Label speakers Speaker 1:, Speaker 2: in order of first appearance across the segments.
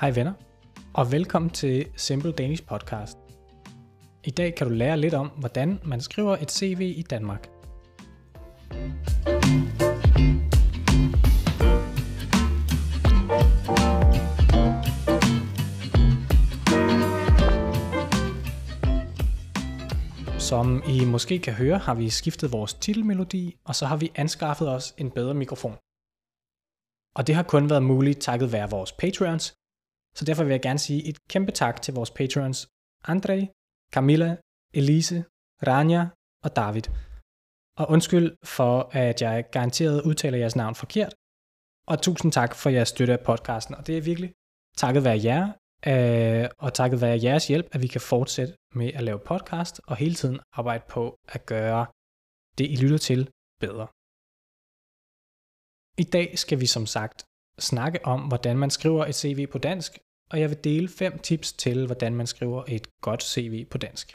Speaker 1: Hej venner, og velkommen til Simple Danish Podcast. I dag kan du lære lidt om, hvordan man skriver et CV i Danmark. Som I måske kan høre, har vi skiftet vores titelmelodi, og så har vi anskaffet os en bedre mikrofon. Og det har kun været muligt takket være vores Patreons, så derfor vil jeg gerne sige et kæmpe tak til vores patrons Andre, Camilla, Elise, Rania og David. Og undskyld for, at jeg garanteret udtaler jeres navn forkert. Og tusind tak for jeres støtte af podcasten. Og det er virkelig takket være jer, øh, og takket være jeres hjælp, at vi kan fortsætte med at lave podcast og hele tiden arbejde på at gøre det, I lytter til, bedre. I dag skal vi som sagt snakke om, hvordan man skriver et CV på dansk, og jeg vil dele fem tips til, hvordan man skriver et godt CV på dansk.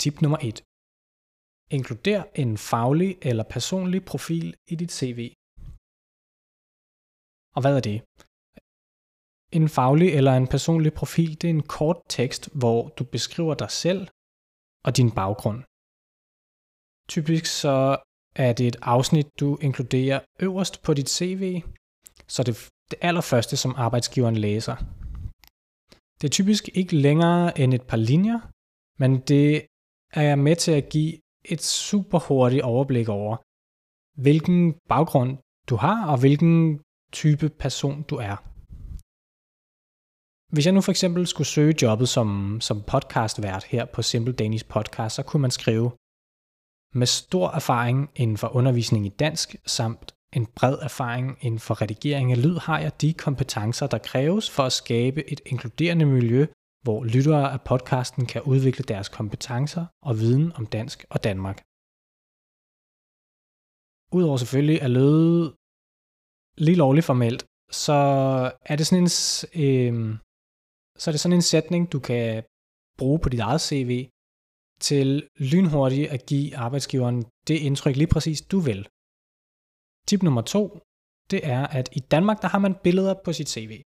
Speaker 1: Tip nummer 1. Inkluder en faglig eller personlig profil i dit CV. Og hvad er det? En faglig eller en personlig profil, det er en kort tekst, hvor du beskriver dig selv og din baggrund. Typisk så er det et afsnit, du inkluderer øverst på dit CV, så det det allerførste, som arbejdsgiveren læser. Det er typisk ikke længere end et par linjer, men det er med til at give et super hurtigt overblik over, hvilken baggrund du har, og hvilken type person du er. Hvis jeg nu for eksempel skulle søge jobbet som, som podcastvært her på Simple Danish Podcast, så kunne man skrive med stor erfaring inden for undervisning i dansk, samt en bred erfaring inden for redigering af lyd, har jeg de kompetencer, der kræves for at skabe et inkluderende miljø, hvor lyttere af podcasten kan udvikle deres kompetencer og viden om dansk og Danmark. Udover selvfølgelig at lyde lige lovligt formelt, så er det sådan en, øh, så er det sådan en sætning, du kan bruge på dit eget CV til lynhurtigt at give arbejdsgiveren det indtryk lige præcis du vil. Tip nummer to, det er, at i Danmark, der har man billeder på sit CV.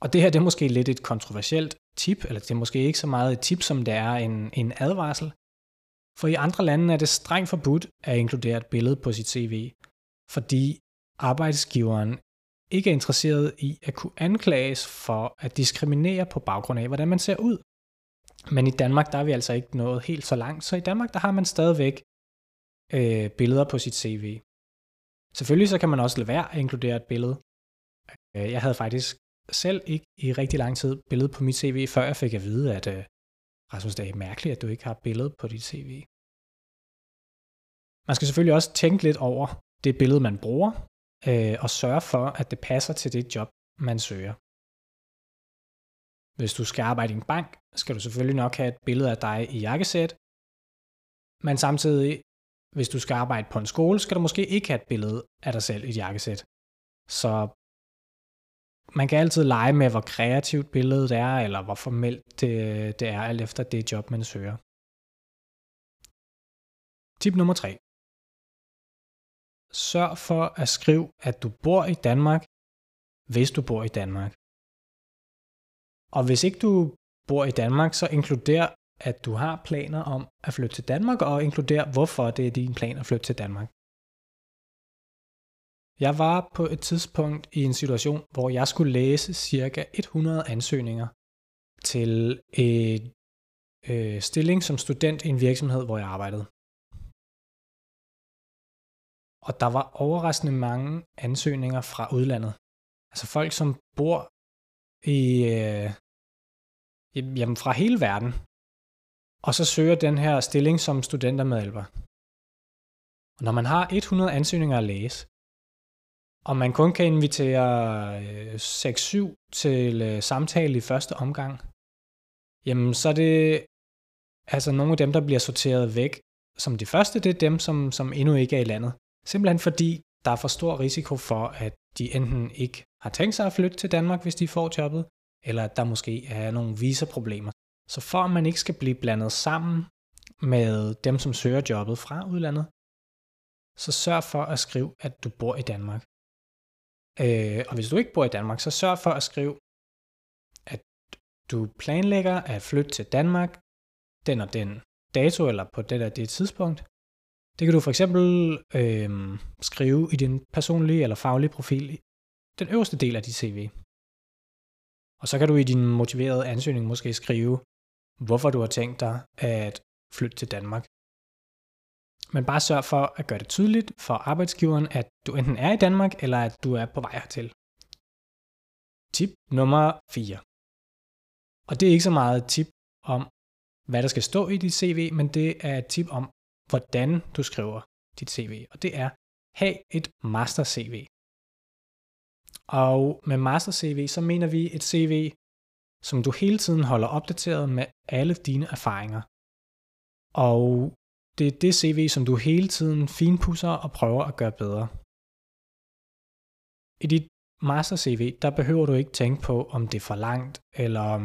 Speaker 1: Og det her det er måske lidt et kontroversielt tip, eller det er måske ikke så meget et tip, som det er en, en advarsel. For i andre lande er det strengt forbudt at inkludere et billede på sit CV, fordi arbejdsgiveren ikke er interesseret i at kunne anklages for at diskriminere på baggrund af, hvordan man ser ud. Men i Danmark, der er vi altså ikke nået helt så langt, så i Danmark, der har man stadigvæk øh, billeder på sit CV. Selvfølgelig så kan man også lade være at inkludere et billede. Øh, jeg havde faktisk selv ikke i rigtig lang tid billede på mit CV, før jeg fik at vide, at øh, Rasmus, det er mærkeligt, at du ikke har billede på dit CV. Man skal selvfølgelig også tænke lidt over det billede, man bruger, øh, og sørge for, at det passer til det job, man søger. Hvis du skal arbejde i en bank, skal du selvfølgelig nok have et billede af dig i jakkesæt, men samtidig, hvis du skal arbejde på en skole, skal du måske ikke have et billede af dig selv i et jakkesæt. Så man kan altid lege med, hvor kreativt billedet er, eller hvor formelt det, det er, alt efter det job, man søger. Tip nummer 3. Sørg for at skrive, at du bor i Danmark, hvis du bor i Danmark. Og hvis ikke du bor i Danmark, så inkluder, at du har planer om at flytte til Danmark, og inkludere, hvorfor det er din plan at flytte til Danmark. Jeg var på et tidspunkt i en situation, hvor jeg skulle læse cirka 100 ansøgninger til et øh, stilling som student i en virksomhed, hvor jeg arbejdede. Og der var overraskende mange ansøgninger fra udlandet. Altså folk, som bor i, øh, jamen fra hele verden, og så søger den her stilling som studentermedhjælper. Og når man har 100 ansøgninger at læse, og man kun kan invitere øh, 6-7 til øh, samtale i første omgang, jamen så er det altså nogle af dem, der bliver sorteret væk som de første, det er dem, som, som endnu ikke er i landet. Simpelthen fordi der er for stor risiko for, at de enten ikke har tænkt sig at flytte til Danmark, hvis de får jobbet, eller at der måske er nogle visaproblemer. Så for at man ikke skal blive blandet sammen med dem, som søger jobbet fra udlandet, så sørg for at skrive, at du bor i Danmark. Øh, og hvis du ikke bor i Danmark, så sørg for at skrive, at du planlægger at flytte til Danmark den og den dato, eller på det der det tidspunkt. Det kan du for eksempel øh, skrive i din personlige eller faglige profil, den øverste del af dit CV. Og så kan du i din motiverede ansøgning måske skrive, hvorfor du har tænkt dig at flytte til Danmark. Men bare sørg for at gøre det tydeligt for arbejdsgiveren, at du enten er i Danmark, eller at du er på vej hertil. Tip nummer 4. Og det er ikke så meget et tip om, hvad der skal stå i dit CV, men det er et tip om, hvordan du skriver dit CV. Og det er, have et master CV. Og med master CV, så mener vi et CV, som du hele tiden holder opdateret med alle dine erfaringer. Og det er det CV, som du hele tiden finpusser og prøver at gøre bedre. I dit master CV, der behøver du ikke tænke på, om det er for langt, eller om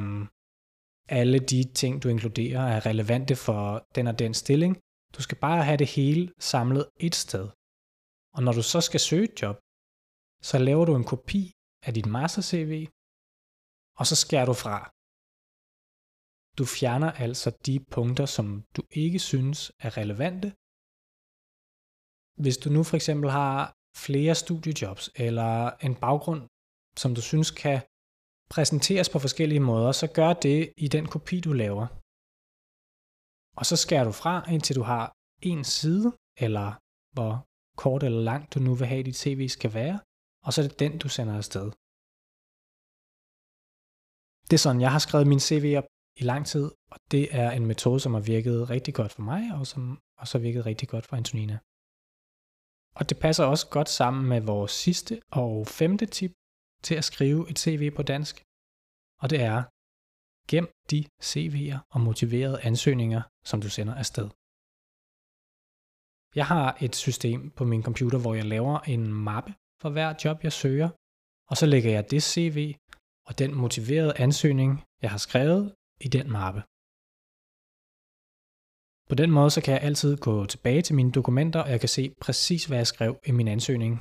Speaker 1: alle de ting, du inkluderer, er relevante for den og den stilling. Du skal bare have det hele samlet et sted. Og når du så skal søge et job, så laver du en kopi af dit master CV, og så skærer du fra. Du fjerner altså de punkter, som du ikke synes er relevante. Hvis du nu for eksempel har flere studiejobs eller en baggrund, som du synes kan præsenteres på forskellige måder, så gør det i den kopi, du laver. Og så skærer du fra, indtil du har en side, eller hvor kort eller langt du nu vil have, dit CV skal være, og så er det den, du sender afsted. Det er sådan, jeg har skrevet min CV op i lang tid, og det er en metode, som har virket rigtig godt for mig, og som også har virket rigtig godt for Antonina. Og det passer også godt sammen med vores sidste og femte tip til at skrive et CV på dansk, og det er, gem de CV'er og motiverede ansøgninger, som du sender afsted. Jeg har et system på min computer, hvor jeg laver en mappe for hver job, jeg søger, og så lægger jeg det CV og den motiverede ansøgning, jeg har skrevet, i den mappe. På den måde så kan jeg altid gå tilbage til mine dokumenter, og jeg kan se præcis, hvad jeg skrev i min ansøgning.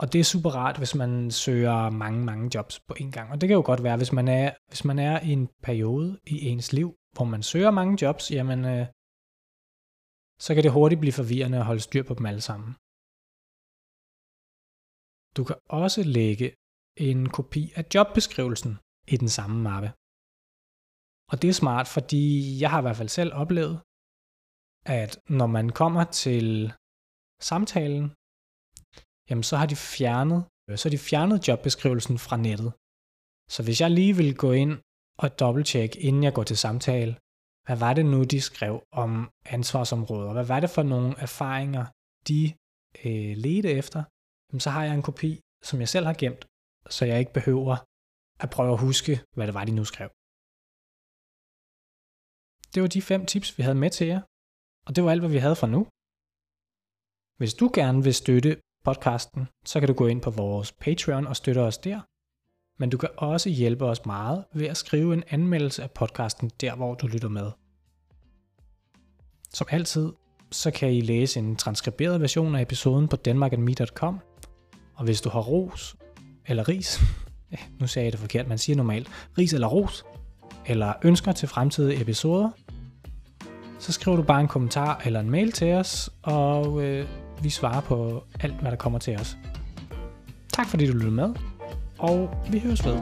Speaker 1: Og det er super rart, hvis man søger mange, mange jobs på en gang. Og det kan jo godt være, hvis man er, hvis man er i en periode i ens liv, hvor man søger mange jobs, jamen, øh, så kan det hurtigt blive forvirrende at holde styr på dem alle sammen. Du kan også lægge en kopi af jobbeskrivelsen i den samme mappe. Og det er smart, fordi jeg har i hvert fald selv oplevet, at når man kommer til samtalen, jamen så har de fjernet, øh, så har de fjernet jobbeskrivelsen fra nettet. Så hvis jeg lige vil gå ind og dobbelttjekke, inden jeg går til samtale, hvad var det nu, de skrev om ansvarsområder? Hvad var det for nogle erfaringer, de øh, ledte efter? Jamen, så har jeg en kopi, som jeg selv har gemt, så jeg ikke behøver at prøve at huske, hvad det var, de nu skrev. Det var de fem tips, vi havde med til jer, og det var alt, hvad vi havde for nu. Hvis du gerne vil støtte podcasten, så kan du gå ind på vores Patreon og støtte os der. Men du kan også hjælpe os meget ved at skrive en anmeldelse af podcasten der, hvor du lytter med. Som altid, så kan I læse en transkriberet version af episoden på danmarkandme.com. Og hvis du har ros eller ris, ja, nu sagde jeg det forkert, man siger normalt, ris eller ros, eller ønsker til fremtidige episoder, så skriver du bare en kommentar eller en mail til os, og øh, vi svarer på alt, hvad der kommer til os. Tak fordi du lyttede med, og vi høres ved.